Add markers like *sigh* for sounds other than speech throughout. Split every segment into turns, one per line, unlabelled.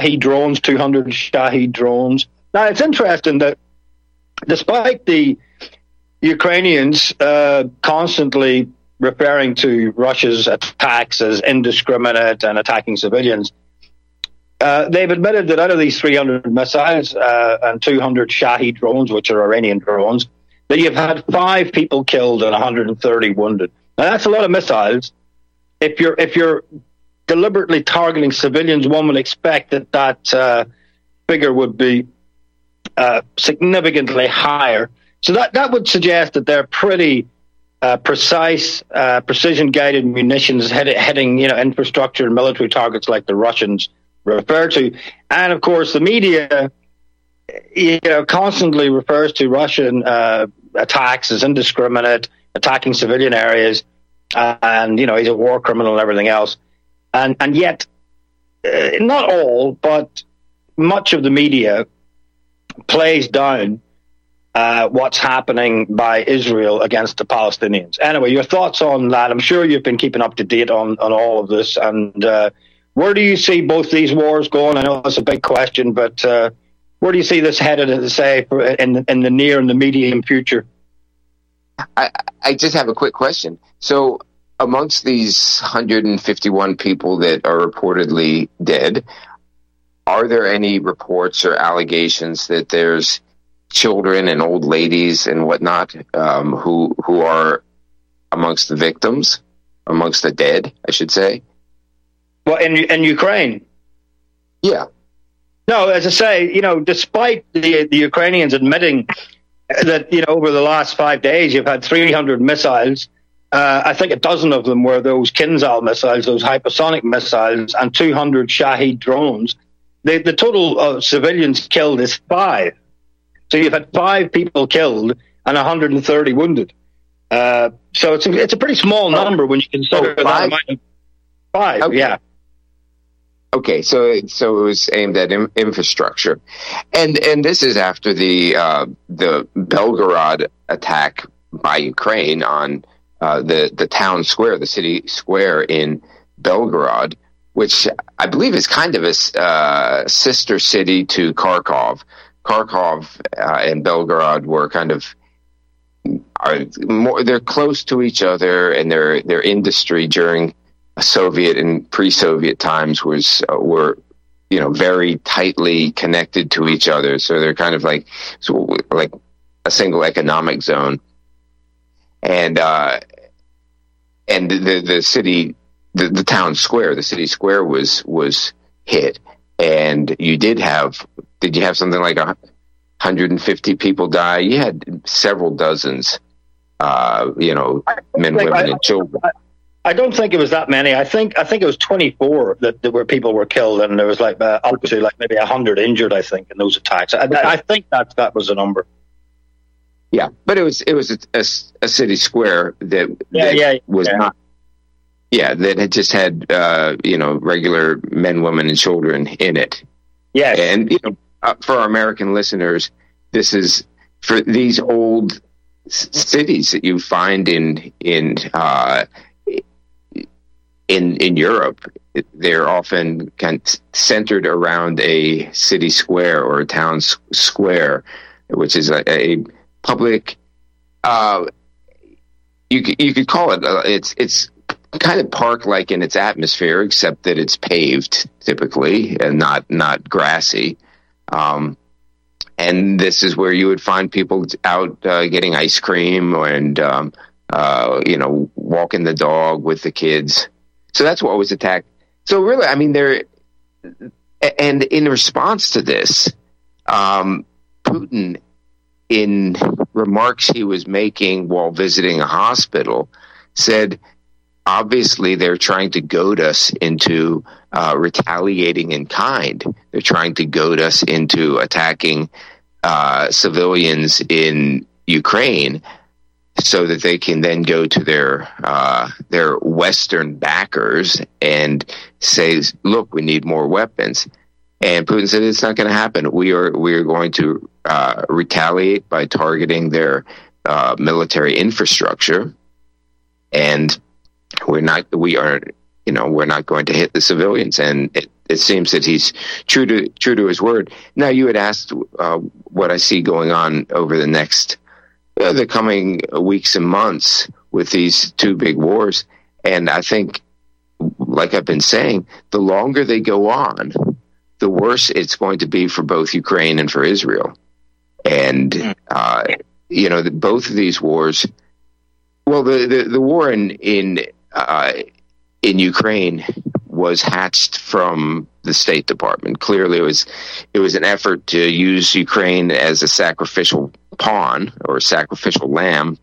Shahed drones, 200 Shahed drones. Now, it's interesting that despite the Ukrainians uh, constantly referring to Russia's attacks as indiscriminate and attacking civilians, uh, they've admitted that out of these 300 missiles uh, and 200 Shahed drones, which are Iranian drones, that you've had five people killed and 130 wounded. Now that's a lot of missiles. If you're if you're deliberately targeting civilians, one would expect that that uh, figure would be uh, significantly higher. So that that would suggest that they're pretty uh, precise, uh, precision guided munitions head, heading you know infrastructure and military targets like the Russians refer to, and of course the media you know constantly refers to Russian uh, attacks as indiscriminate, attacking civilian areas, and you know he's a war criminal and everything else, and and yet uh, not all, but much of the media plays down uh, what's happening by Israel against the Palestinians. Anyway, your thoughts on that? I'm sure you've been keeping up to date on on all of this, and uh, where do you see both these wars going? I know it's a big question, but uh, where do you see this headed, say, in in the near and the medium future?
I, I just have a quick question. So, amongst these 151 people that are reportedly dead, are there any reports or allegations that there's children and old ladies and whatnot um, who who are amongst the victims, amongst the dead, I should say?
Well, in in Ukraine,
yeah.
No, as I say, you know, despite the the Ukrainians admitting that you know over the last five days you've had 300 missiles. Uh, I think a dozen of them were those Kinzhal missiles, those hypersonic missiles, and 200 Shahed drones. The, the total of civilians killed is five. So you've had five people killed and 130 wounded. Uh, so it's a, it's a pretty small number when you consider oh, five? that Five, okay. yeah.
Okay, so so it was aimed at in, infrastructure, and and this is after the uh, the Belgorod attack by Ukraine on uh, the the town square, the city square in Belgorod, which I believe is kind of a uh, sister city to Kharkov. Kharkov uh, and Belgorod were kind of are more they're close to each other, and their their industry during Soviet and pre-Soviet times was uh, were you know very tightly connected to each other. So they're kind of like so like a single economic zone, and uh, and the the city the, the town square the city square was was hit, and you did have did you have something like a 150 people die? You had several dozens, uh, you know, men, women, I, and children. I,
I don't think it was that many. I think I think it was 24 that, that where people were killed, and there was like uh, up to like maybe 100 injured. I think in those attacks. I, I think that that was the number.
Yeah, but it was it was a, a, a city square that,
yeah,
that
yeah,
was
yeah.
not. Yeah, that had just had uh, you know regular men, women, and children in it.
Yeah,
and you know uh, for our American listeners, this is for these old cities that you find in in uh, in in Europe, they're often kind of centered around a city square or a town square, which is a, a public. Uh, you you could call it uh, it's it's kind of park like in its atmosphere, except that it's paved typically and not not grassy. Um, and this is where you would find people out uh, getting ice cream and um, uh, you know walking the dog with the kids. So that's what was attacked. So really, I mean, there, and in response to this, um, Putin, in remarks he was making while visiting a hospital, said, obviously they're trying to goad us into uh, retaliating in kind. They're trying to goad us into attacking uh, civilians in Ukraine so that they can then go to their uh, their Western backers and say, "Look, we need more weapons." And Putin said, "It's not going to happen. We are we are going to uh, retaliate by targeting their uh, military infrastructure, and we're not we are you know we're not going to hit the civilians." And it, it seems that he's true to true to his word. Now, you had asked uh, what I see going on over the next uh, the coming weeks and months with these two big wars, and I think, like I've been saying, the longer they go on, the worse it's going to be for both Ukraine and for Israel. And hmm. uh, you know, the, both of these wars. Well, the the, the war in in uh, in Ukraine was hatched from the State Department. Clearly, it was it was an effort to use Ukraine as a sacrificial pawn or a sacrificial lamb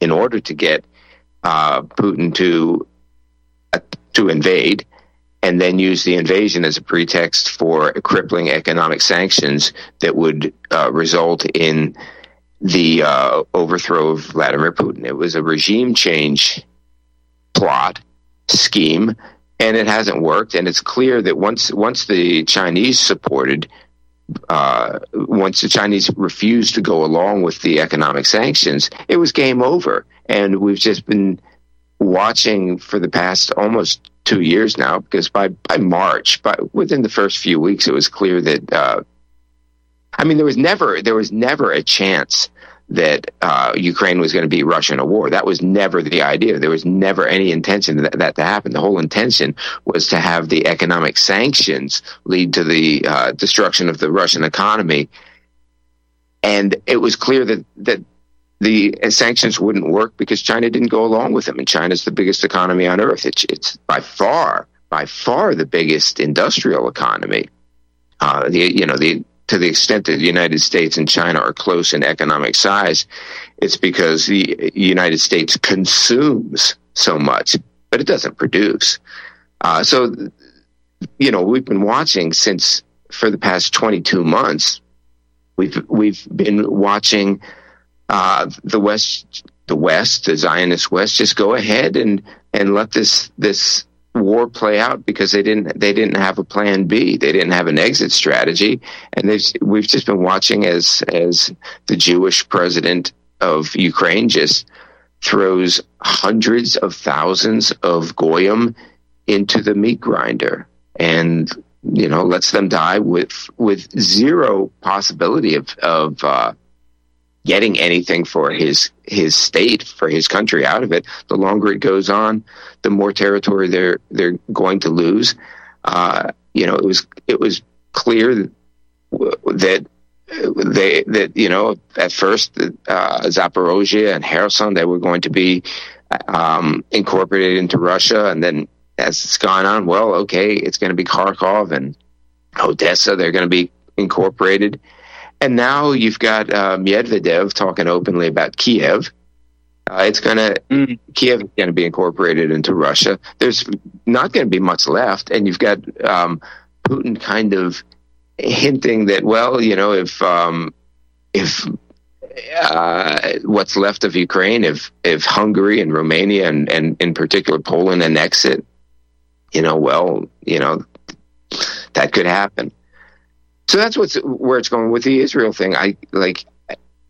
in order to get uh, Putin to uh, to invade, and then use the invasion as a pretext for crippling economic sanctions that would uh, result in the uh, overthrow of Vladimir Putin. It was a regime change plot scheme and it hasn't worked. And it's clear that once once the Chinese supported, uh, once the Chinese refused to go along with the economic sanctions, it was game over. And we've just been watching for the past almost two years now, because by by March, by within the first few weeks, it was clear that. Uh, I mean, there was never there was never a chance that uh, Ukraine was going to be Russia in a war. That was never the idea. There was never any intention that, that to happen. The whole intention was to have the economic sanctions lead to the uh, destruction of the Russian economy. And it was clear that, that the sanctions wouldn't work because China didn't go along with them. And China's the biggest economy on earth. It's, it's by far, by far the biggest industrial economy. Uh, the, you know, the, to the extent that the United States and China are close in economic size, it's because the United States consumes so much, but it doesn't produce. Uh, so, you know, we've been watching since for the past 22 months. We've we've been watching uh, the West, the West, the Zionist West, just go ahead and and let this this war play out because they didn't they didn't have a plan B. They didn't have an exit strategy, and they've, we've just been watching as as the Jewish president of Ukraine just throws hundreds of thousands of goyim into the meat grinder and you know lets them die with with zero possibility of of uh, getting anything for his his state for his country out of it. The longer it goes on, the more territory they're they're going to lose. Uh, you know, it was it was clear that they that you know at first uh, Zaporozhye and Kherson they were going to be um, incorporated into Russia, and then as it's gone on, well, okay, it's going to be Kharkov and Odessa. They're going to be incorporated. And now you've got uh, Medvedev talking openly about Kiev. Uh, it's going to mm. Kiev is going to be incorporated into Russia. There's not going to be much left, and you've got um, Putin kind of hinting that, well, you know, if um, if uh, what's left of Ukraine, if if Hungary and Romania and, and in particular Poland annex it, you know, well, you know, that could happen. So that's what's where it's going with the Israel thing. I like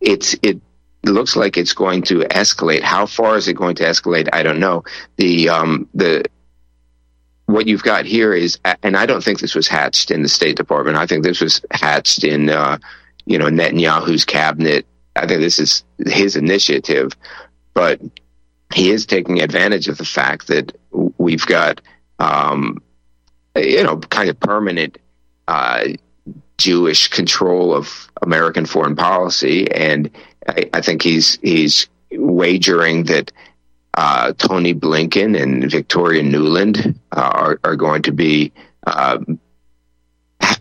it's it looks like it's going to escalate. How far is it going to escalate? I don't know. The um the what you've got here is, and I don't think this was hatched in the State Department. I think this was hatched in, uh, you know, Netanyahu's cabinet. I think this is his initiative, but he is taking advantage of the fact that we've got, um, you know, kind of permanent uh, Jewish control of American foreign policy, and I, I think he's he's wagering that uh, Tony Blinken and Victoria Nuland uh, are are going to be uh,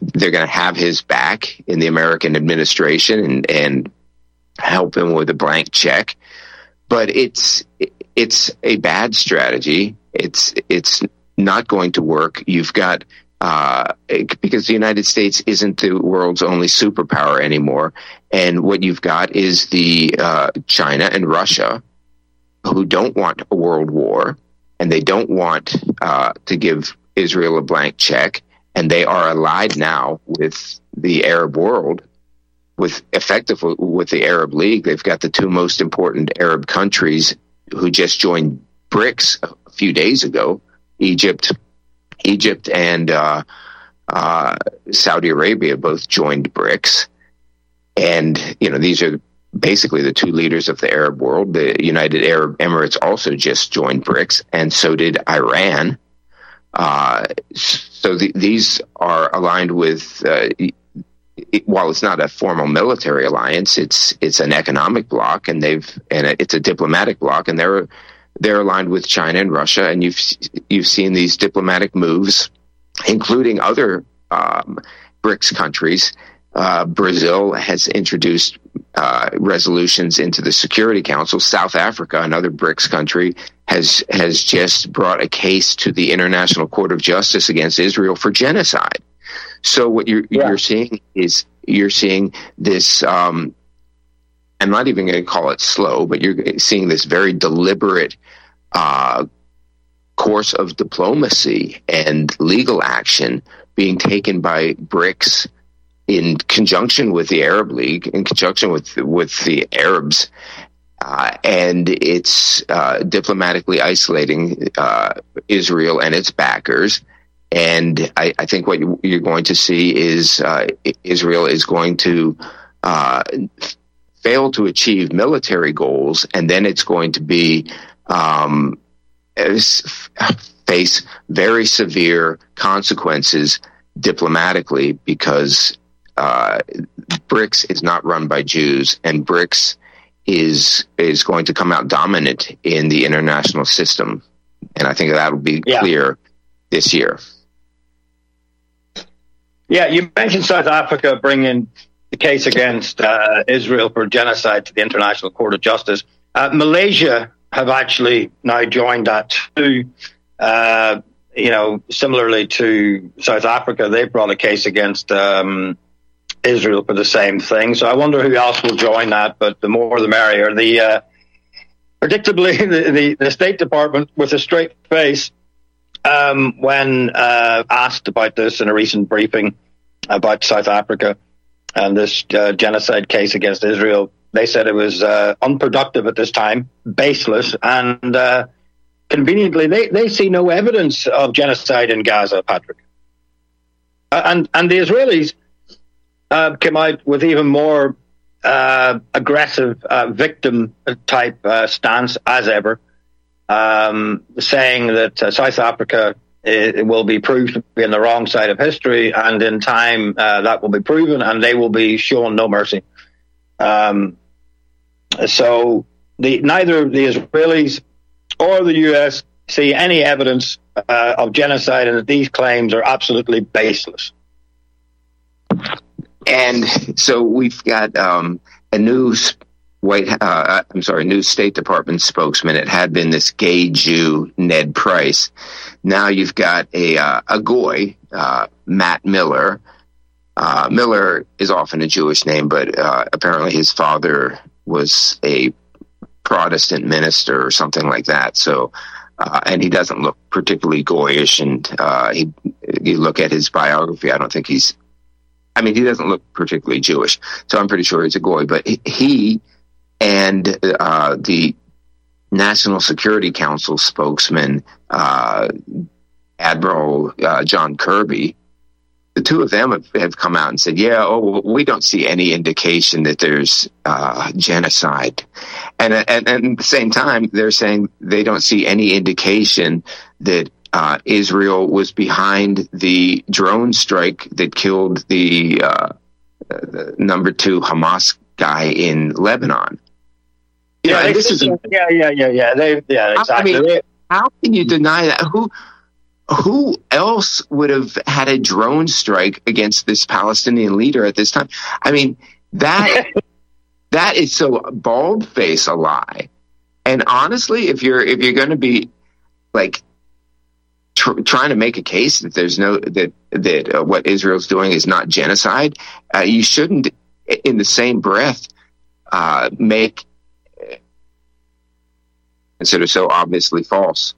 they're going to have his back in the American administration and and help him with a blank check, but it's it's a bad strategy. It's it's not going to work. You've got uh, because the United States isn't the world's only superpower anymore. And what you've got is the uh, China and Russia who don't want a world war and they don't want uh, to give Israel a blank check. And they are allied now with the Arab world, with effectively with the Arab League. They've got the two most important Arab countries who just joined BRICS a few days ago, Egypt Egypt and uh, uh, Saudi Arabia both joined BRICS. And, you know, these are basically the two leaders of the Arab world. The United Arab Emirates also just joined BRICS, and so did Iran. Uh, so the, these are aligned with, uh, it, while it's not a formal military alliance, it's it's an economic bloc, and they've and it's a diplomatic bloc, and they're they're aligned with China and Russia, and you've you've seen these diplomatic moves, including other um, BRICS countries. Uh, Brazil has introduced uh, resolutions into the Security Council. South Africa, another BRICS country, has has just brought a case to the International Court of Justice against Israel for genocide. So what you're yeah. you're seeing is you're seeing this. Um, I'm not even going to call it slow, but you're seeing this very deliberate uh, course of diplomacy and legal action being taken by BRICS in conjunction with the Arab League, in conjunction with with the Arabs, uh, and it's uh, diplomatically isolating uh, Israel and its backers. And I, I, think what you're going to see is uh, Israel is going to uh, fail to achieve military goals, and then it's going to be um, face very severe consequences diplomatically because uh, BRICS is not run by Jews, and BRICS is is going to come out dominant in the international system, and I think that will be yeah. clear this year.
Yeah, you mentioned South Africa bringing the case against uh, Israel for genocide to the International Court of Justice. Uh, Malaysia have actually now joined that too. Uh, you know, similarly to South Africa, they brought a case against um, Israel for the same thing. So I wonder who else will join that, but the more the merrier. The uh, predictably, *laughs* the, the, the, State Department, with a straight face, um, when uh, asked about this in a recent briefing about South Africa and this uh, genocide case against Israel, they said it was uh, unproductive at this time, baseless, and uh, conveniently, they, they see no evidence of genocide in Gaza, Patrick. Uh, and and the Israelis uh, came out with even more uh, aggressive victim type stance as ever, um, saying that South Africa it, will be proved to be on the wrong side of history, and in time uh, that will be proven, and they will be shown no mercy. Um, so the, neither the Israelis or the U.S. see any evidence of genocide, and that these claims are absolutely baseless.
And so we've got um, a new White, uh, I'm sorry, new State Department spokesman. It had been this gay Jew, Ned Price. Now you've got a uh, a goy, uh, Matt Miller. Uh, Miller is often a Jewish name, but uh, apparently his father was a Protestant minister or something like that. So, uh, and he doesn't look particularly goyish. And he, you look at his biography, I don't think he's I mean, he doesn't look particularly Jewish, so I'm pretty sure he's a goy. But he and uh, the National Security Council spokesman, uh, Admiral uh, John Kirby, the two of them have, have, come out and said, "Yeah, oh, we don't see any indication that there's uh, genocide," and, and, and at the same time, they're saying they don't see any indication that uh, Israel was behind the drone strike that killed the, uh, the number two Hamas guy in Lebanon.
Yeah, this is yeah, yeah, yeah, yeah. They, yeah, exactly. I mean,
how can you deny that? Who who else would have had a drone strike against this Palestinian leader at this time? I mean, that *laughs* that is so bald face a lie. And honestly, if you're if you're going to be like tr- trying to make a case that there's no that that uh, what Israel's doing is not genocide, uh, you shouldn't, in the same breath, uh, make consider so obviously false.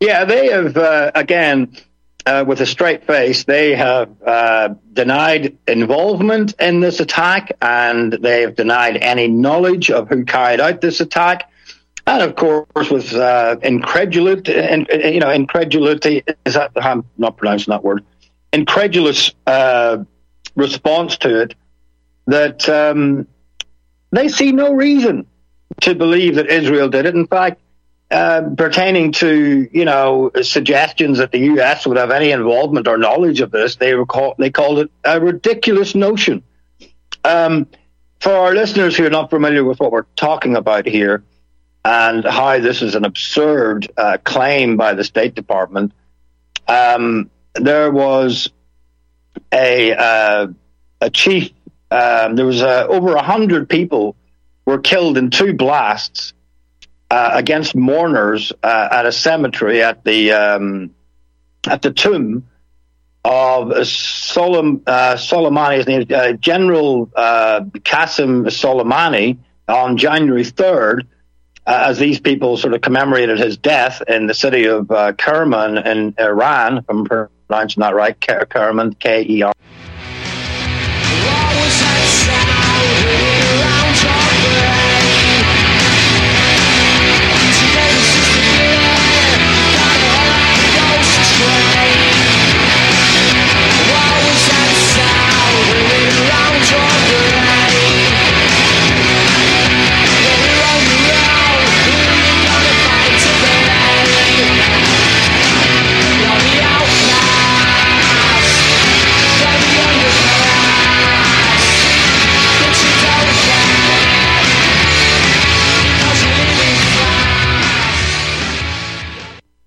Yeah, they have uh, again. Uh, with a straight face, they have uh, denied involvement in this attack and they have denied any knowledge of who carried out this attack. And of course, with uh, incredulity, you know, incredulity is that I'm not pronouncing that word. incredulous uh, response to it that um, they see no reason to believe that Israel did it. In fact, uh, pertaining to you know suggestions that the U.S. would have any involvement or knowledge of this, they recall they called it a ridiculous notion. Um, for our listeners who are not familiar with what we're talking about here and how this is an absurd uh, claim by the State Department, um, there was a uh, a chief. Um, there was uh, over a hundred people were killed in two blasts uh, against mourners uh, at a cemetery at the um, at the tomb of Solom, uh, Soleimani's name, uh, General uh, Qasem Soleimani, on January third. Uh, as these people sort of commemorated his death in the city of Kerman in Iran, if I'm pronouncing that right, Kerman, K E R.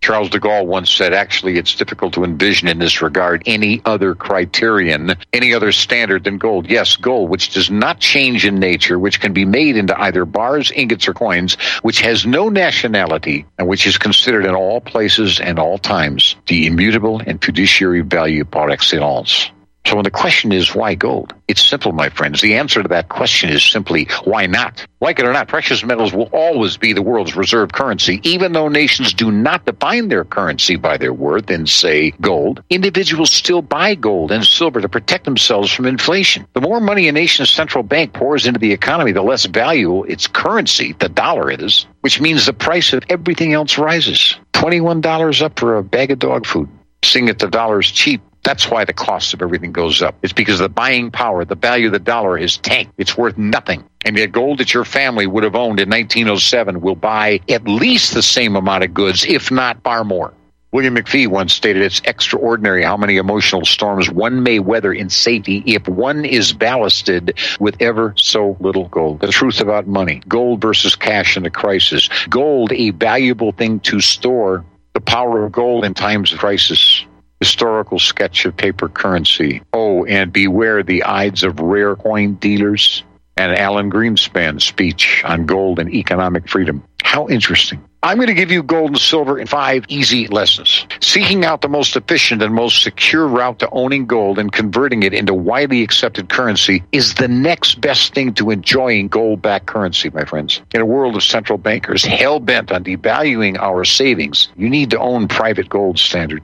Charles de Gaulle once said, actually, it's difficult to envision in this regard any other criterion, any other standard than gold. Yes, gold, which does not change in nature, which can be made into either bars, ingots, or coins, which has no nationality, and which is considered in all places and all times the immutable and fiduciary value par excellence. So when the question is why gold, it's simple, my friends. The answer to that question is simply why not? Like it or not, precious metals will always be the world's reserve currency, even though nations do not define their currency by their worth in, say, gold. Individuals still buy gold and silver to protect themselves from inflation. The more money a nation's central bank pours into the economy, the less valuable its currency, the dollar, is, which means the price of everything else rises. $21 up for a bag of dog food. Seeing that the dollar is cheap that's why the cost of everything goes up. It's because the buying power, the value of the dollar is tanked. It's worth nothing. And yet gold that your family would have owned in 1907 will buy at least the same amount of goods, if not far more. William McFee once stated it's extraordinary how many emotional storms one may weather in safety if one is ballasted with ever so little gold. The truth about money, gold versus cash in a crisis, gold a valuable thing to store, the power of gold in times of crisis historical sketch of paper currency. Oh, and beware the Ides of rare coin dealers and Alan Greenspan's speech on gold and economic freedom. How interesting. I'm going to give you gold and silver in five easy lessons. Seeking out the most efficient and most secure route to owning gold and converting it into widely accepted currency is the next best thing to enjoying gold backed currency, my friends. In a world of central bankers hell bent on devaluing our savings, you need to own private gold standard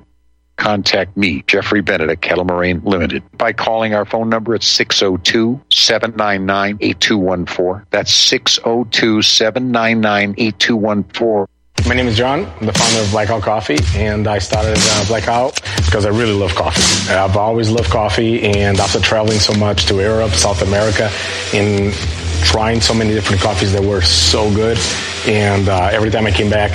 contact me, Jeffrey Bennett at Kettle Moraine Limited, by calling our phone number at 602 799 8214. That's 602 799 8214.
My name is John. I'm the founder of Blackout Coffee, and I started uh, Blackout because I really love coffee. I've always loved coffee, and after traveling so much to Europe, South America, and trying so many different coffees that were so good, and uh, every time I came back,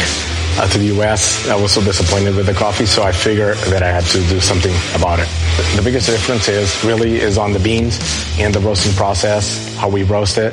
uh, to the U.S. I was so disappointed with the coffee, so I figured that I had to do something about it. The biggest difference is really is on the beans and the roasting process, how we roast it,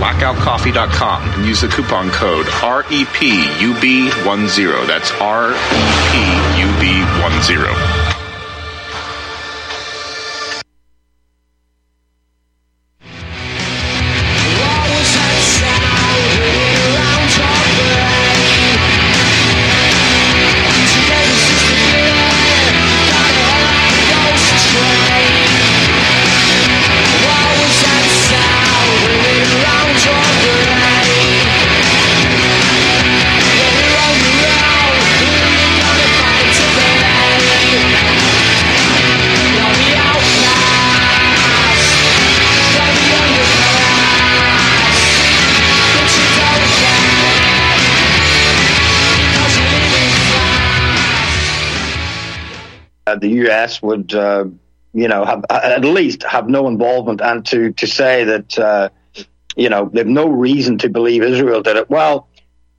Blackoutcoffee.com and use the coupon code REPUB10. That's REPUB10.
The U.S. would, uh, you know, have at least have no involvement, and to to say that, uh, you know, they've no reason to believe Israel did it. Well,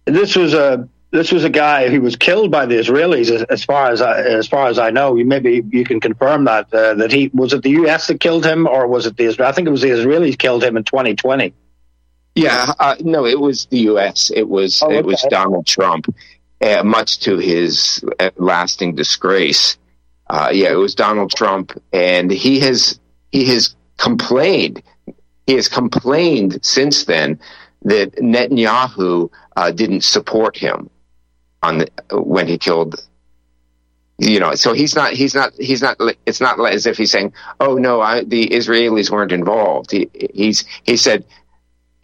this was a this was a guy who was killed by the Israelis, as, as far as I, as far as I know. Maybe you can confirm that uh, that he was it the U.S. that killed him, or was it the Israel? I think it was the Israelis killed him in 2020.
Yeah, uh, no, it was the U.S. It was
Oh,
it was. Donald Trump, uh, much to his uh, lasting disgrace. Uh, yeah, it was Donald Trump, and he has he has complained. He has complained since then that Netanyahu uh, didn't support him on the, when he killed. You know, so he's not. He's not. He's not. It's not as if he's saying, "Oh no, I, the Israelis weren't involved." He, he's he said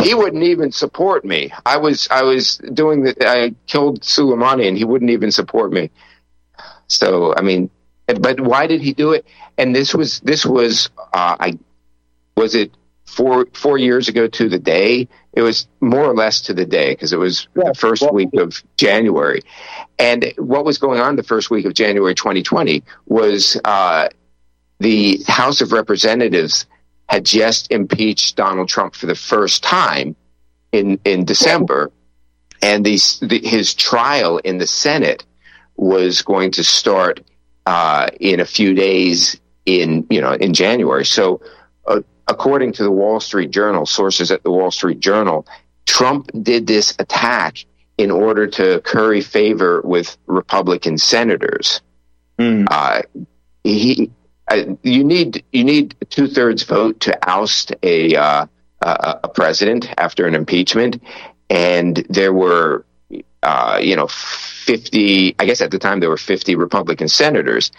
he wouldn't even support me. I was I was doing the I killed Soleimani and he wouldn't even support me. So I mean, but why did he do it? And this was this was uh, I was it four four years ago to the day. It was more or less to the day because it was
Yeah,
the first
well-
week of January. And what was going on the first week of January 2020 was uh, the House of Representatives had just impeached Donald Trump for the first time in in December, and the, the, his trial in the Senate was going to start uh, in a few days in you know in January. So, uh, according to the Wall Street Journal, sources at the Wall Street Journal, Trump did this attack in order to curry favor with Republican senators. Uh, he uh, you need you need a two thirds vote to oust a uh, a a president after an impeachment, and there were uh, you know fifty. I guess at the time there were fifty Republican senators.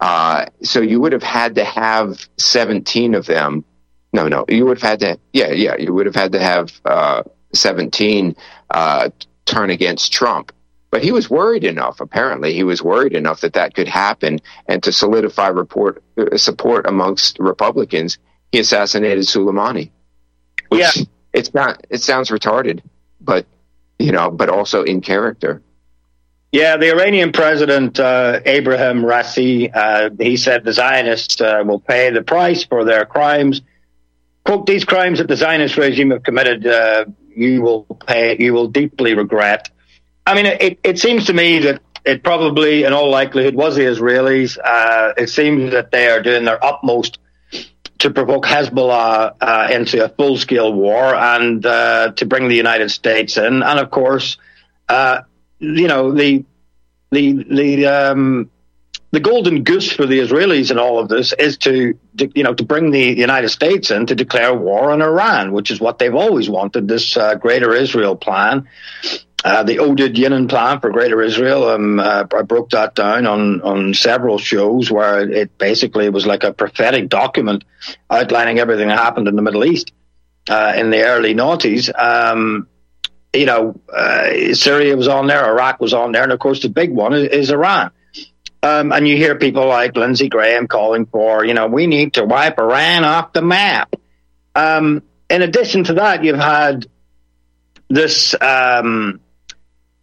Uh, so you would have had to have seventeen of them. No, no, you would have had to. Yeah, yeah, you would have had to have uh, seventeen uh, turn against Trump. But he was worried enough. Apparently, he was worried enough that that could happen, and to solidify report uh, support amongst Republicans, he assassinated Soleimani. Which
Yeah.
it's not. It sounds retarded, but you know, but also in character.
Yeah, the Iranian president uh, Abraham Raisi, uh, he said the Zionists uh, will pay the price for their crimes. Quote: These crimes that the Zionist regime have committed, uh, you will pay. You will deeply regret. I mean, it, it seems to me that it probably, in all likelihood, was the Israelis. Uh, it seems that they are doing their utmost to provoke Hezbollah uh, into a full-scale war and to bring the United States in, and of course. Uh, you know the the the um, the golden goose for the Israelis in all of this is to, to you know to bring the United States in to declare war on Iran, which is what they've always wanted. This uh, Greater Israel plan, uh, the Oded Yinon plan for Greater Israel. Um, uh, I broke that down on on several shows where it basically was like a prophetic document outlining everything that happened in the Middle East uh, in the early noughties. Um, you know, uh, Syria was on there, Iraq was on there, and of course the big one is, is Iran. Um, and you hear people like Lindsey Graham calling for, you know, we need to wipe Iran off the map. Um, in addition to that, you've had this um,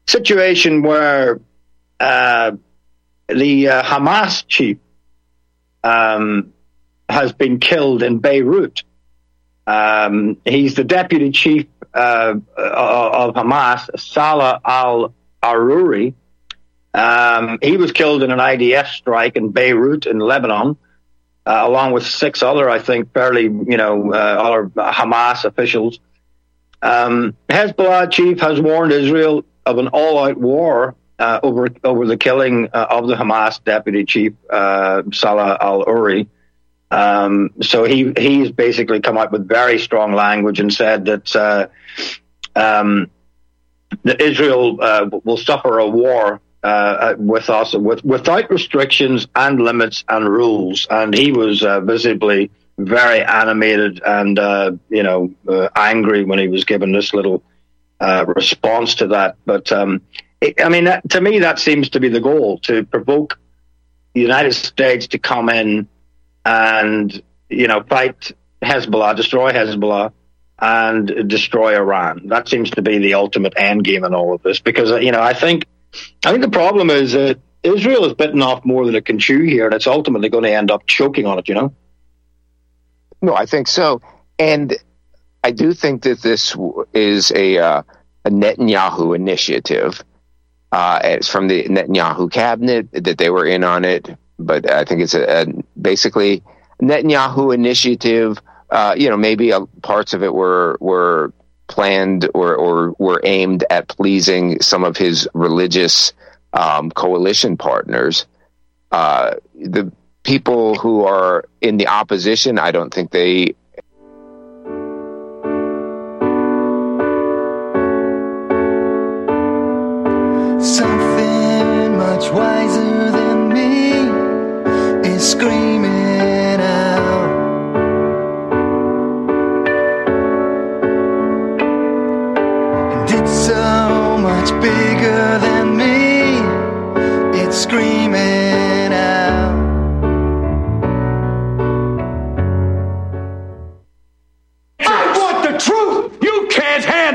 situation where uh, the uh, Hamas chief um, has been killed in Beirut. Um, he's the deputy chief uh, of Hamas, Salah al Aruri. Um, he was killed in an IDF strike in Beirut, in Lebanon, uh, along with six other, I think, fairly, you know, uh, other Hamas officials. Um, Hezbollah chief has warned Israel of an all-out war uh, over over the killing uh, of the Hamas deputy chief, Salah al Aruri. Um, so he he's basically come out with very strong language and said that uh, um, that Israel uh, will suffer a war uh, with us with, without restrictions and limits and rules. And he was uh, visibly very animated and uh, you know uh, angry when he was given this little uh, response to that. But um, it, I mean, that, to me, that seems to be the goal to provoke the United States to come in and you know fight Hezbollah, destroy Hezbollah, and destroy Iran. That seems to be the ultimate end game in all of this. Because you know, I think I think the problem is that Israel is bitten off more than it can chew here, and it's ultimately going to end up choking on it. You know.
No, I think so, and I do think that this is a uh, a Netanyahu initiative. Uh, it's from the Netanyahu cabinet that they were in on it, but I think it's a basically Netanyahu initiative. Uh, you know, maybe uh, parts of it were were planned or, or were aimed at pleasing some of his religious um, coalition partners. Uh, the people who are in the opposition, I don't think they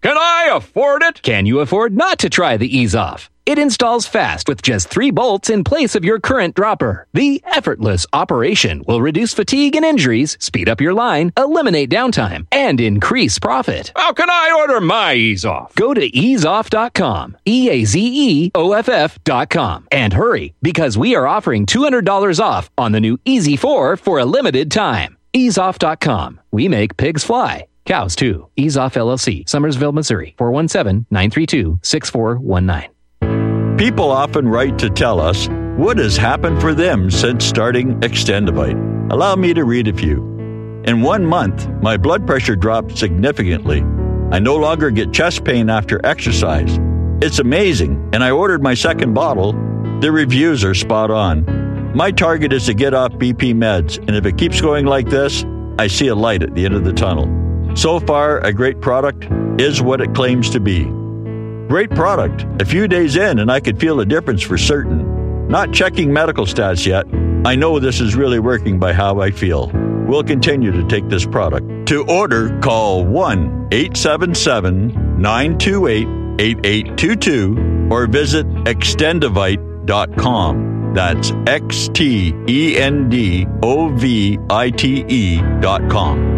Can I afford it?
Can you afford not to try the Ease Off? It installs fast with just three bolts in place of your current dropper. The effortless operation will reduce fatigue and injuries, speed up your line, eliminate downtime, and increase profit.
How can I order my ease off?
Go to eazeoff.com, E A Z E O F F.com, and hurry because we are offering $200 off on the new Easy 4 for a limited time. Eazeoff.com. We make pigs fly. Cows too. Ease Off LLC, Summersville, Missouri, 417 932 6419.
People often write to tell us what has happened for them since starting Xtendovite. Allow me to read a few. In one month, my blood pressure dropped significantly. I no longer get chest pain after exercise. It's amazing, and I ordered my second bottle. The reviews are spot on. My target is to get off BP meds, and if it keeps going like this, I see a light at the end of the tunnel. So far, a great product is what it claims to be. Great product. A few days in, and I could feel a difference for certain. Not checking medical stats yet. I know this is really working by how I feel. We'll continue to take this product. To order, call 1 877 928 8822 or visit xtendovite.com. That's X T E N D O V I T E dot com.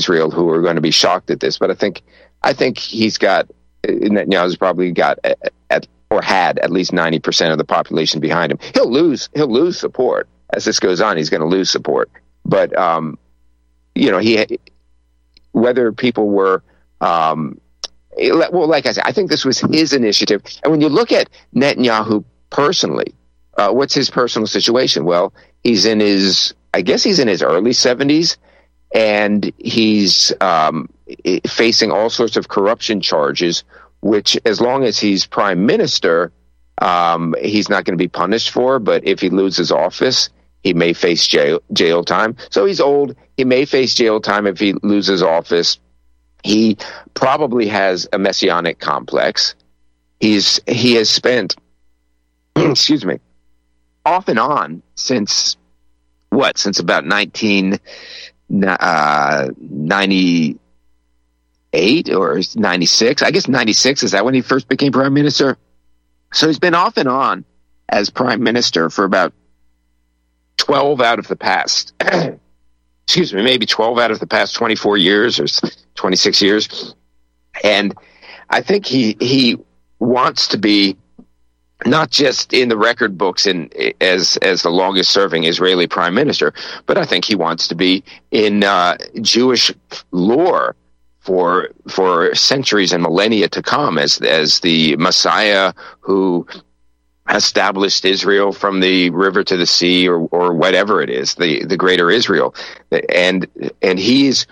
Israel who are going to be shocked at this. But I think I think he's got Netanyahu's probably got at, or had at least ninety percent of the population behind him. He'll lose he'll lose support as this goes on. He's going to lose support. But um, you know he whether people were um, well, like I said, I think this was his initiative. And when you look at Netanyahu personally, uh, what's his personal situation? Well, he's in his, I guess he's in his early 70s, and he's um, facing all sorts of corruption charges, which, as long as he's prime minister, um, he's not going to be punished for. But if he loses office, he may face jail, jail time. So he's old. He may face jail time if he loses office. He probably has a messianic complex. He's he has spent, *clears throat* excuse me, off and on since what? Since about nineteen uh, ninety eight or ninety six. I guess ninety six is that when he first became prime minister. So he's been off and on as prime minister for about twelve out of the past. *clears throat* excuse me, maybe 12 out of the past 24 years or 26 years. And I think he, he wants to be not just in the record books in, as, as the longest serving Israeli prime minister, but I think he wants to be in uh, Jewish lore for for centuries and millennia to come as as the Messiah who established Israel from the river to the sea or, or whatever it is, the, the greater Israel. And, and he's,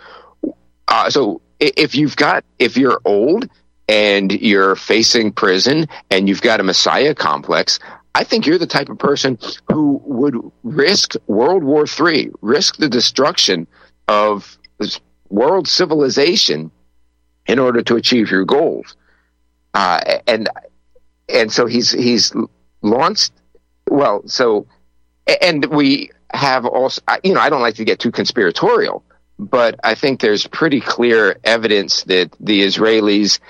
uh, so if you've got, if you're old and you're facing prison and you've got a Messiah complex, I think you're the type of person who would risk World War III, risk the destruction of world civilization in order to achieve your goals. Uh, and and so he's he's launched. Well, so and we have also, you know, I don't like to get too conspiratorial, but I think there's pretty clear evidence that the Israelis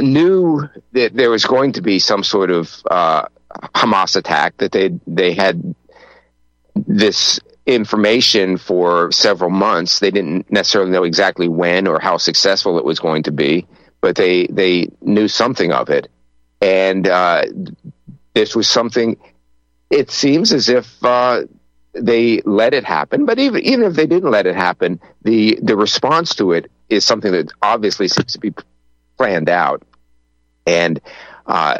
knew that there was going to be some sort of uh, Hamas attack, that they they had this information for several months. They didn't necessarily know exactly when or how successful it was going to be, but they they knew something of it, and uh, this was something. It seems as if uh, they let it happen, but even even if they didn't let it happen, the the response to it is something that obviously seems to be planned out, and. Uh,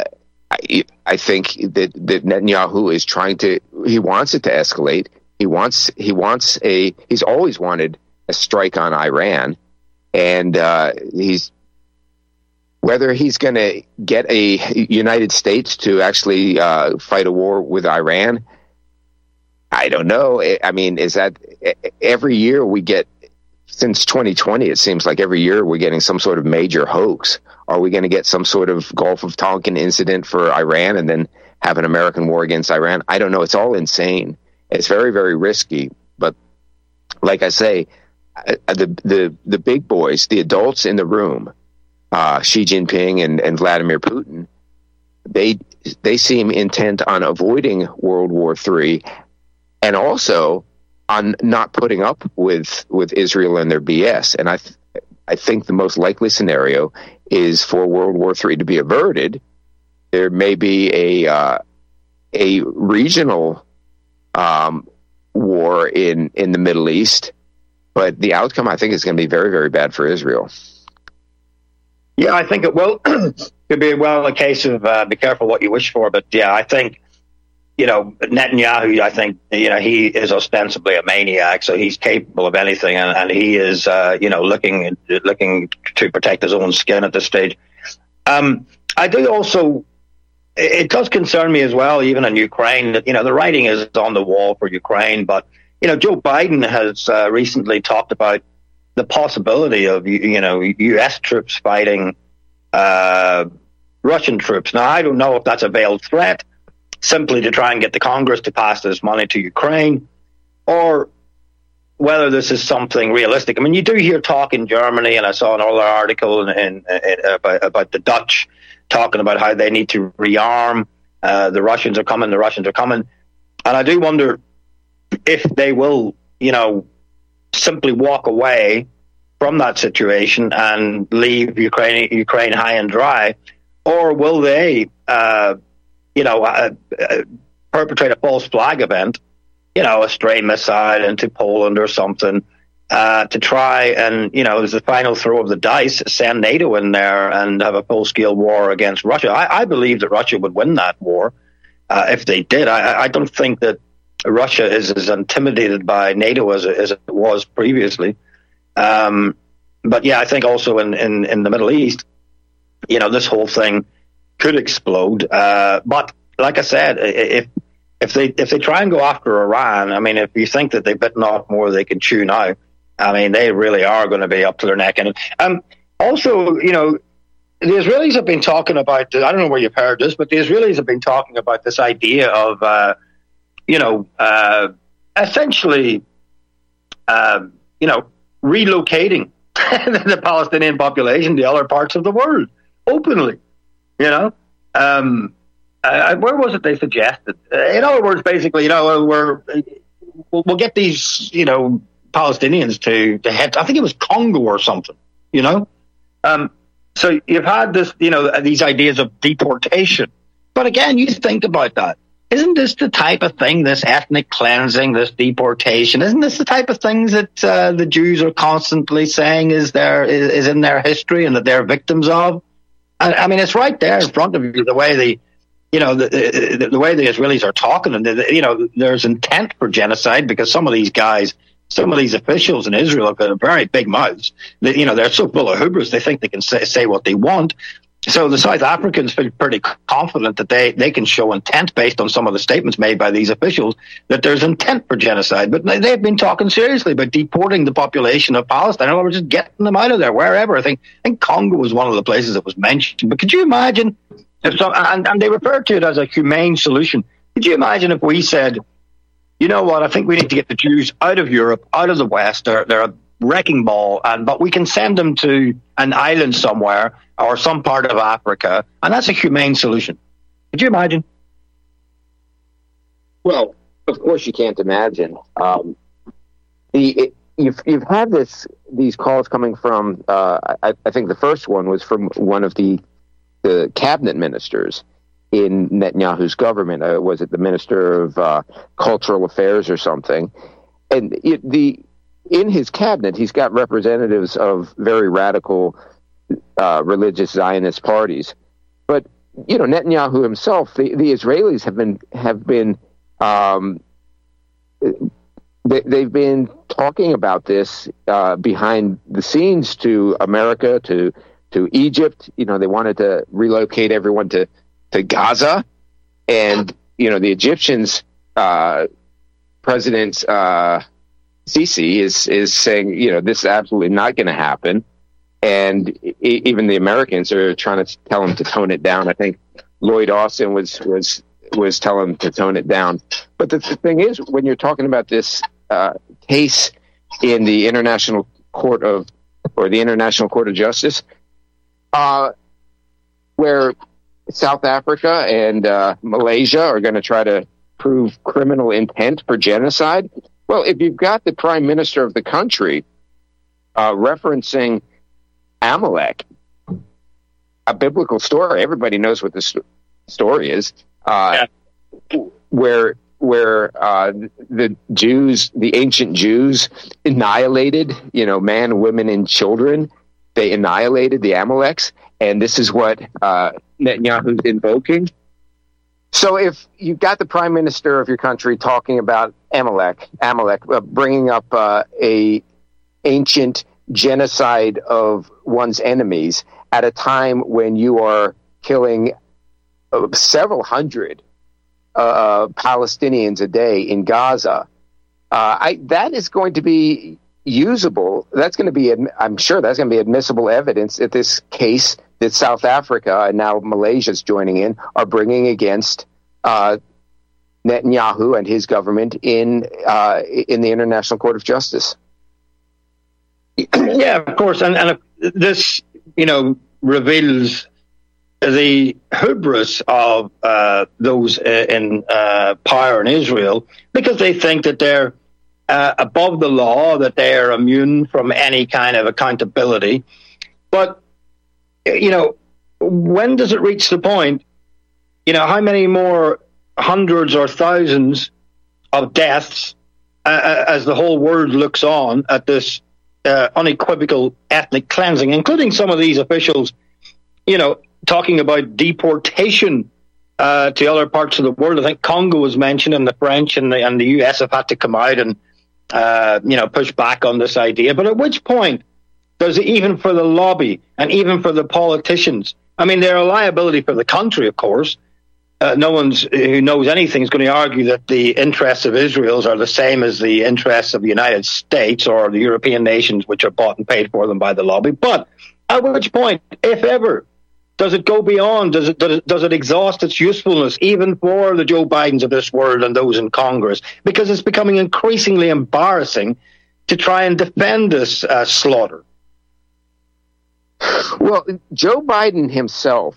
I, I think that, that Netanyahu is trying to. He wants it to escalate. He wants. He wants a. He's always wanted a strike on Iran, and uh, he's whether he's going to get a United States to actually uh, fight a war with Iran, I don't know. I mean, is that every year we get since 2020? It seems like every year we're getting some sort of major hoax. Are we going to get some sort of Gulf of Tonkin incident for Iran and then have an American war against Iran? I don't know. It's all insane. It's very, very risky. But like I say, the the the big boys, the adults in the room uh, Xi Jinping and, and Vladimir Putin, they they seem intent on avoiding World War III, and also on not putting up with with Israel and their BS. And I th- I think the most likely scenario is for World War III to be averted. There may be a uh, a regional um, war in in the Middle East, but the outcome I think is going to be very very bad for Israel.
Yeah, I think it will. It *clears throat* could be well a case of uh, be careful what you wish for. But yeah, I think you know Netanyahu. I think you know he is ostensibly a maniac, so he's capable of anything, and, and he is uh, you know looking looking to protect his own skin at this stage. Um, I do also. It does concern me as well, even in Ukraine, that you know the writing is on the wall for Ukraine. But you know, Joe Biden has uh, recently talked about the possibility of you know U.S. troops fighting uh, Russian troops. Now, I don't know if that's a veiled threat, simply to try and get the Congress to pass this money to Ukraine, or whether this is something realistic. I mean, you do hear talk in Germany, and I saw another article in, in, in, about, about, the Dutch talking about how they need to rearm. Uh, the Russians are coming. The Russians are coming, and I do wonder if they will, you know, simply walk away from that situation and leave Ukraine Ukraine high and dry, or will they, uh, you know, uh, uh, perpetrate a false flag event, you know, a stray missile into Poland or something? Uh, to try and, you know, as the final throw of the dice, send NATO in there and have a full scale war against Russia. I, I, believe that Russia would win that war uh, if they did. I, I, don't think that Russia is as intimidated by NATO as, as it was previously. Um, but yeah, I think also in, in, in the Middle East, you know, this whole thing could explode. Uh, but like I said, if if they if they try and go after Iran, I mean, if you think that they've bitten off more they can chew now, I mean, they really are going to be up to their neck it. Um, also, you know, the Israelis have been talking about. I don't know where you've heard this, but the Israelis have been talking about this idea of, uh, you know, uh, essentially, uh, you know, relocating *laughs* the Palestinian population to other parts of the world openly. You know, um, where was it they suggested? Uh, in other words, basically, you know, we're we'll, we'll get these, you know, Palestinians to, to head. I think it was Congo or something. You know, um, so you've had this, you know, these ideas of deportation. But again, you think about that. Isn't this the type of thing, this ethnic cleansing, this deportation? Isn't this the type of things that uh, the Jews are constantly saying is there is, is, in their history and that they're victims of? I, I, mean, it's right there in front of you. The way the, you know, the, the, the way the Israelis are talking, and the, you know, there's intent for genocide because some of these guys some of these officials in Israel have got very big mouths. They, you know, they're so full of hubris, they think they can say, say what they want. So the South Africans feel pretty confident that they, they can show intent based on some of the statements made by these officials that there's intent for genocide. But they've been talking seriously about deporting the population of Palestine or just getting them out of there, wherever. I think, I think Congo was one of the places that was mentioned. But could you imagine if so, and, and they referred to it as a humane solution. Could you imagine if we said, you know what? I think we need to get the Jews out of Europe, out of the West. They're, they're a wrecking ball, and but we can send them to an island somewhere or some part of Africa, and that's a humane solution. Could you imagine?
Well, of course you can't imagine. Um, the it, you've you've had this these calls coming from. Uh, I, I think the first one was from one of the the cabinet ministers in Netanyahu's government. Uh, was it the Minister of uh, Cultural Affairs or something? And it, the in his cabinet, he's got representatives of very radical uh, religious Zionist parties. But you know, Netanyahu himself, the, the Israelis have been have been um, they, have been talking about this uh, behind the scenes to America, to to Egypt. You know, they wanted to relocate everyone to to Gaza, and you know the Egyptians, uh, President uh, Sisi is is saying you know this is absolutely not going to happen, and even the Americans are trying to tell him to tone it down. I think Lloyd Austin was was was telling him to tone it down. But the, the thing is, when you're talking about this uh, case in the International Court of or the International Court of Justice, uh, where South Africa and uh, Malaysia are going to try to prove criminal intent for genocide. Well, if you've got the prime minister of the country uh, referencing Amalek, a biblical story, everybody knows what this story is, uh, yeah. where where uh, the Jews, the ancient Jews, annihilated, you know, man, women, and children. They annihilated the Amaleks, and this is what uh, Netanyahu's invoking. So if you've got the prime minister of your country talking about Amalek, Amalek, uh, bringing up uh, a ancient genocide of one's enemies at a time when you are killing uh, several hundred uh, Palestinians a day in Gaza, uh, I, that is going to be usable. That's going to be, I'm sure that's going to be admissible evidence at this case that South Africa and now Malaysia is joining in are bringing against uh, Netanyahu and his government in uh, in the International Court of Justice. *clears throat*
Yeah, of course, and, and this you know reveals the hubris of uh, those in uh, power in Israel because they think that they're uh, above the law, that they are immune from any kind of accountability. But, you know, when does it reach the point? You know, how many more hundreds or thousands of deaths uh, as the whole world looks on at this uh, unequivocal ethnic cleansing, including some of these officials, you know, talking about deportation uh, to other parts of the world. I think Congo was mentioned, and the French and the, and the US have had to come out and, uh, you know, push back on this idea. But at which point does it, even for the lobby and even for the politicians, I mean, they're a liability for the country, of course. Uh, no one's who knows anything is going to argue that the interests of Israel's are the same as the interests of the United States or the European nations, which are bought and paid for them by the lobby. But at which point, if ever, does it go beyond? Does it, does it does it exhaust its usefulness even for the Joe Bidens of this world and those in Congress? Because it's becoming increasingly embarrassing to try and defend this uh, slaughter.
Well, Joe Biden himself,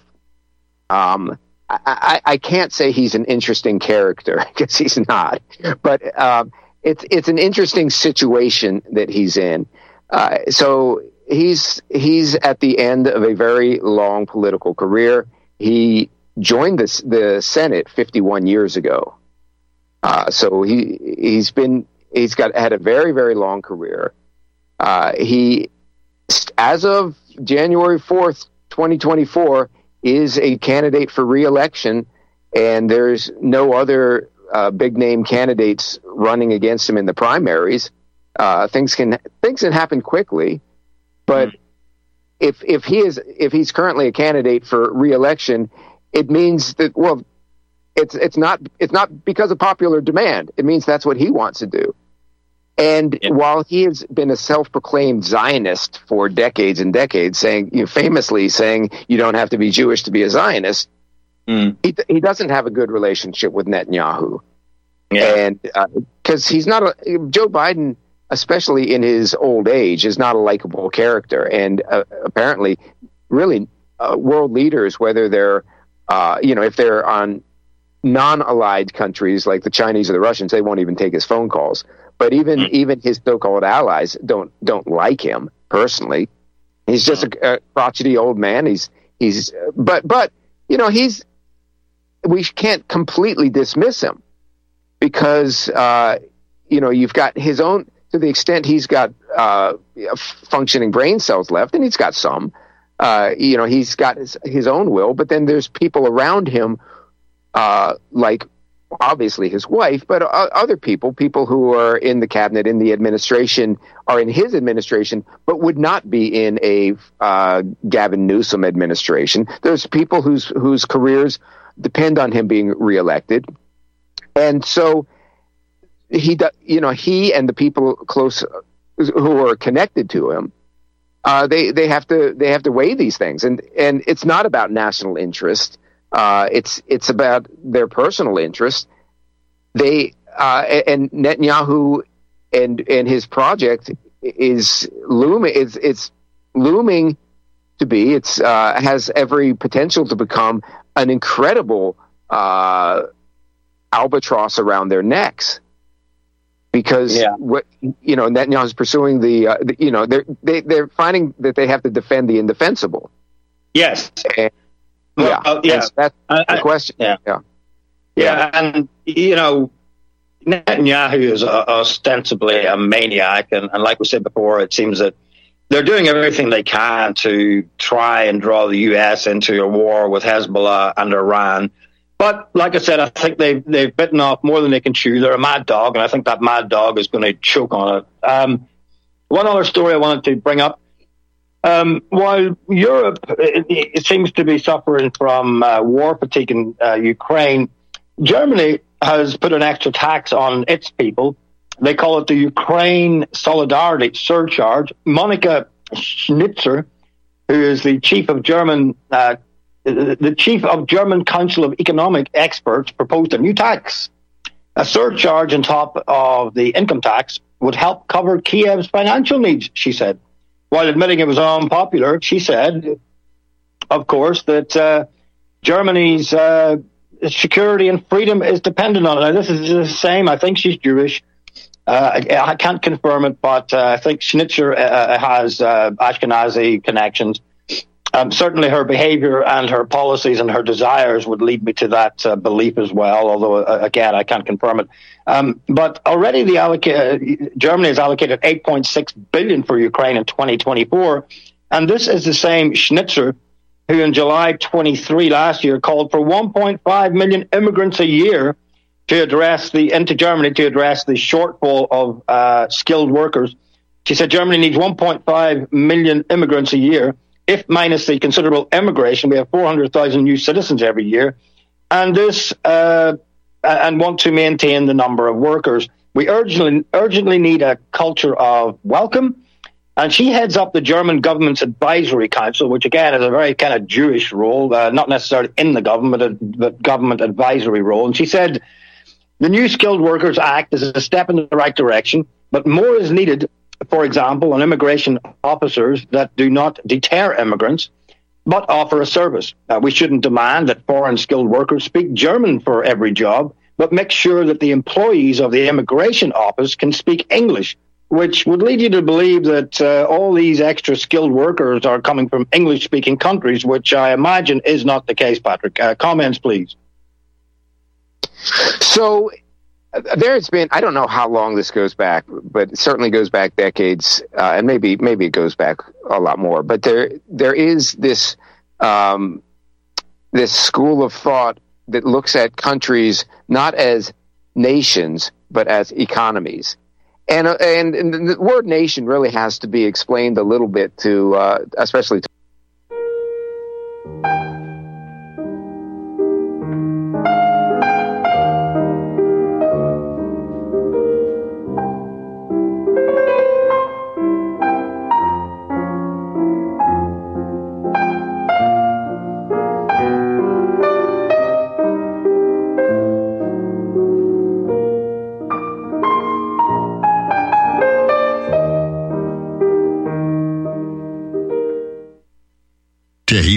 um, I, I, can't say he's an interesting character *laughs* because he's not, but um, it's it's an interesting situation that he's in. Uh, so he's he's at the end of a very long political career. He joined the the Senate 51 years ago, uh, so he he's been he's got had a very very long career. Uh, he as of January 4th, 2024, is a candidate for reelection, and there's no other uh, big name candidates running against him in the primaries. Uh, things can things can happen quickly, but mm. if if he is if he's currently a candidate for reelection, it means that well, it's it's not it's not because of popular demand. It means that's what he wants to do. And yeah. while he has been a self-proclaimed Zionist for decades and decades, saying you know, famously saying you don't have to be Jewish to be a Zionist, mm. he he doesn't have a good relationship with Netanyahu, yeah. and because uh, he's not a Joe Biden, especially in his old age, is not a likable character, and uh, apparently, really, uh, world leaders, whether they're uh, you know if they're on non-allied countries like the Chinese or the Russians, they won't even take his phone calls. But even mm. even his so-called allies don't don't like him personally. He's just a, a crotchety old man. He's he's but but you know he's we can't completely dismiss him because uh, you know you've got his own to the extent he's got uh, functioning brain cells left, and he's got some. Uh, you know, he's got his, his own will, but then there's people around him, uh, like obviously his wife, but other people, people who are in the cabinet, in the administration, are in his administration, but would not be in a uh, Gavin Newsom administration. There's people whose whose careers depend on him being reelected, and so he, you know, he and the people close who are connected to him. Uh, they they have to they have to weigh these things, and and it's not about national interest. Uh, it's it's about their personal interest. They uh, and Netanyahu and and his project is looming. It's it's looming to be. It's uh, has every potential to become an incredible uh, albatross around their necks because yeah. what you know Netanyahu is pursuing the, uh, the, you know they're they, they're finding that they have to defend the indefensible.
Yes.
And, well, yeah. Uh, yeah. That's, that's the question.
Yeah. yeah. Yeah. And, you know, Netanyahu is ostensibly a maniac. And, and like we said before, it seems that they're doing everything they can to try and draw the U.S. into a war with Hezbollah and Iran. But like I said, I think they've they've bitten off more than they can chew. They're a mad dog, and I think that mad dog is going to choke on it. Um, one other story I wanted to bring up um, while Europe it, it, seems to be suffering from uh, war fatigue in uh, Ukraine, Germany has put an extra tax on its people. They call it the Ukraine Solidarity Surcharge. Monika Schnitzer, who is the chief of German, uh, the chief of German Council of Economic Experts, proposed a new tax. A surcharge on top of the income tax would help cover Kiev's financial needs, she said. While admitting it was unpopular, she said, of course, that uh, Germany's uh, security and freedom is dependent on it. Now, this is the same. I think she's Jewish. Uh, I can't confirm it, but uh, I think Schnitzer uh, has uh, Ashkenazi connections. Um, certainly, her behavior and her policies and her desires would lead me to that uh, belief as well. Although, uh, again, I can't confirm it. Um, but already, the alloca- Germany has allocated 8.6 billion for Ukraine in 2024, and this is the same Schnitzer who, in July 23 last year, called for 1.5 million immigrants a year to address the into Germany to address the shortfall of uh, skilled workers. She said Germany needs 1.5 million immigrants a year. If minus the considerable emigration, we have 400,000 new citizens every year, and this uh, and want to maintain the number of workers. We urgently urgently need a culture of welcome. And she heads up the German government's advisory council, which again is a very kind of Jewish role, uh, not necessarily in the government, but government advisory role. And she said the new Skilled Workers Act is a step in the right direction, but more is needed, for example, on immigration officers that do not deter immigrants, but offer a service. Uh, we shouldn't demand that foreign skilled workers speak German for every job, but make sure that the employees of the immigration office can speak English, which would lead you to believe that uh, all these extra skilled workers are coming from English speaking countries, which I imagine is not the case, Patrick. Uh, comments, please.
So there's been I don't know how long this goes back, but certainly goes back decades, uh, and maybe maybe it goes back a lot more. But there there is this um, this school of thought that looks at countries not as nations but as economies. And, uh, and, and the word nation really has to be explained a little bit to, uh, especially to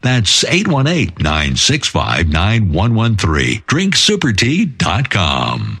That's 818-965-9113 drinksupertea.com.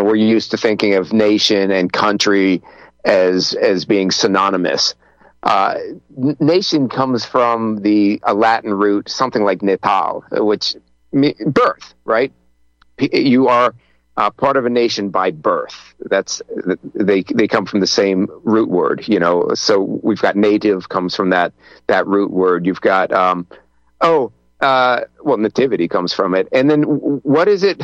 know, we're used to thinking of nation and country as as being synonymous. Uh, nation comes from the a Latin root, something like natal, which birth, right? You are uh, part of a nation by birth. That's they they come from the same root word, you know. So we've got native comes from that that root word. You've got um, oh, uh, well, nativity comes from it, and then what is it?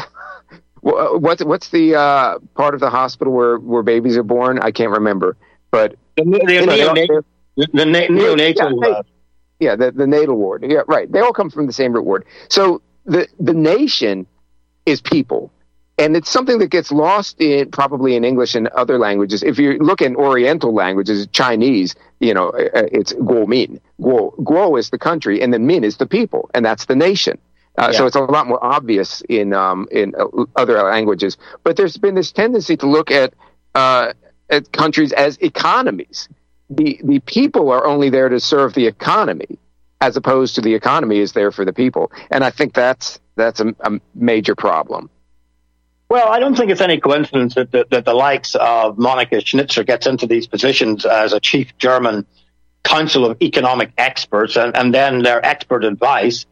Wha- What's what's the uh, part of the hospital where, where babies are born? I can't remember, but
The, the, neonat- the na- neonatal.
Yeah,
uh,
yeah, the, the natal ward. Yeah, right. They all come from the same root word. So the the nation is people, and it's something that gets lost in probably in English and other languages. If you look in Oriental languages, Chinese, you know, uh, it's Guo Min. Guo Guo is the country, and the Min is the people, and that's the nation. Uh, So it's a lot more obvious in um, in uh, other languages. But there's been this tendency to look at uh, at countries as economies. The the people are only there to serve the economy, as opposed to the economy is there for the people. And I think that's that's a, a major problem.
Well, I don't think it's any coincidence that the, that the likes of Monika Schnitzer gets into these positions as a chief German council of economic experts, and, and then their expert advice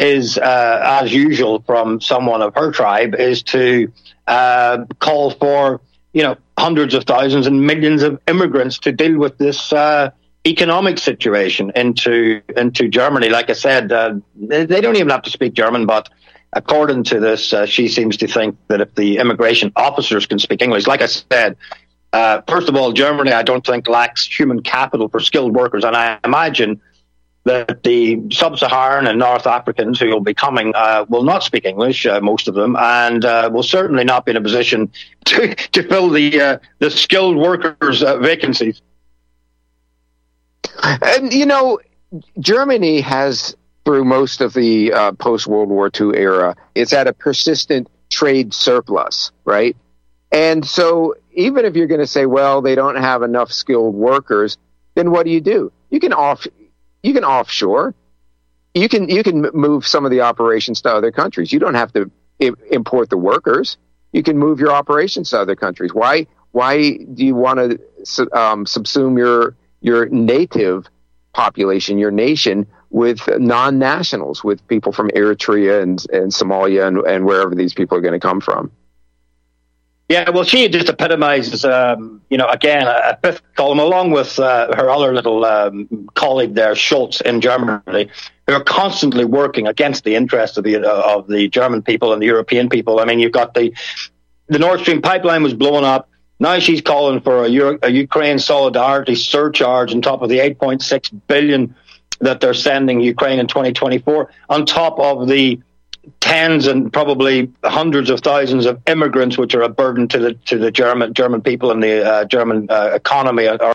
is, uh, as usual, from someone of her tribe, is to uh, call for you know hundreds of thousands and millions of immigrants to deal with this uh, economic situation into into Germany. Like I said, uh, they, don't even have to speak German, but according to this, uh, she seems to think that if the immigration officers can speak English, like I said, uh, first of all, Germany, I don't think lacks human capital for skilled workers, and I imagine that the sub-Saharan and North Africans who will be coming uh, will not speak English, uh, most of them, and uh, will certainly not be in a position *laughs* to, to fill the uh, the skilled workers uh, vacancies.
And you know, Germany has through most of the uh, post World War II era, it's at a persistent trade surplus, right? And so, even if you're going to say, well, they don't have enough skilled workers, then what do you do? You can off, you can offshore, you can you can move some of the operations to other countries. You don't have to I- import the workers. You can move your operations to other countries. Why why do you want to um, subsume your your native population, your nation, with non-nationals, with people from Eritrea and, and Somalia and, and wherever these people are going to come from?
Yeah, well, she just epitomizes, um, you know, again, a, fifth column, along with uh, her other little um, colleague there, Scholz, in Germany, who are constantly working against the interests of the uh, of the German people and the European people. I mean, you've got the the Nord Stream pipeline was blown up. Now she's calling for a, Euro- a Ukraine solidarity surcharge on top of the 8.6 billion that they're sending Ukraine in 2024, on top of the tens and probably hundreds of thousands of immigrants, which are a burden to the to the German German people and the uh, German uh, economy. Are,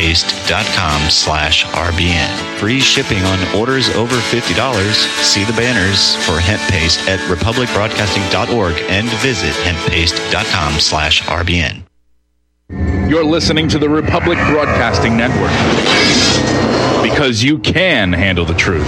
hemppaste.com slash RBN. Free shipping on orders over $50. See the banners for hemp paste at republicbroadcasting.org and visit hemppaste.com slash RBN.
You're listening to the Republic Broadcasting Network because you can handle the truth.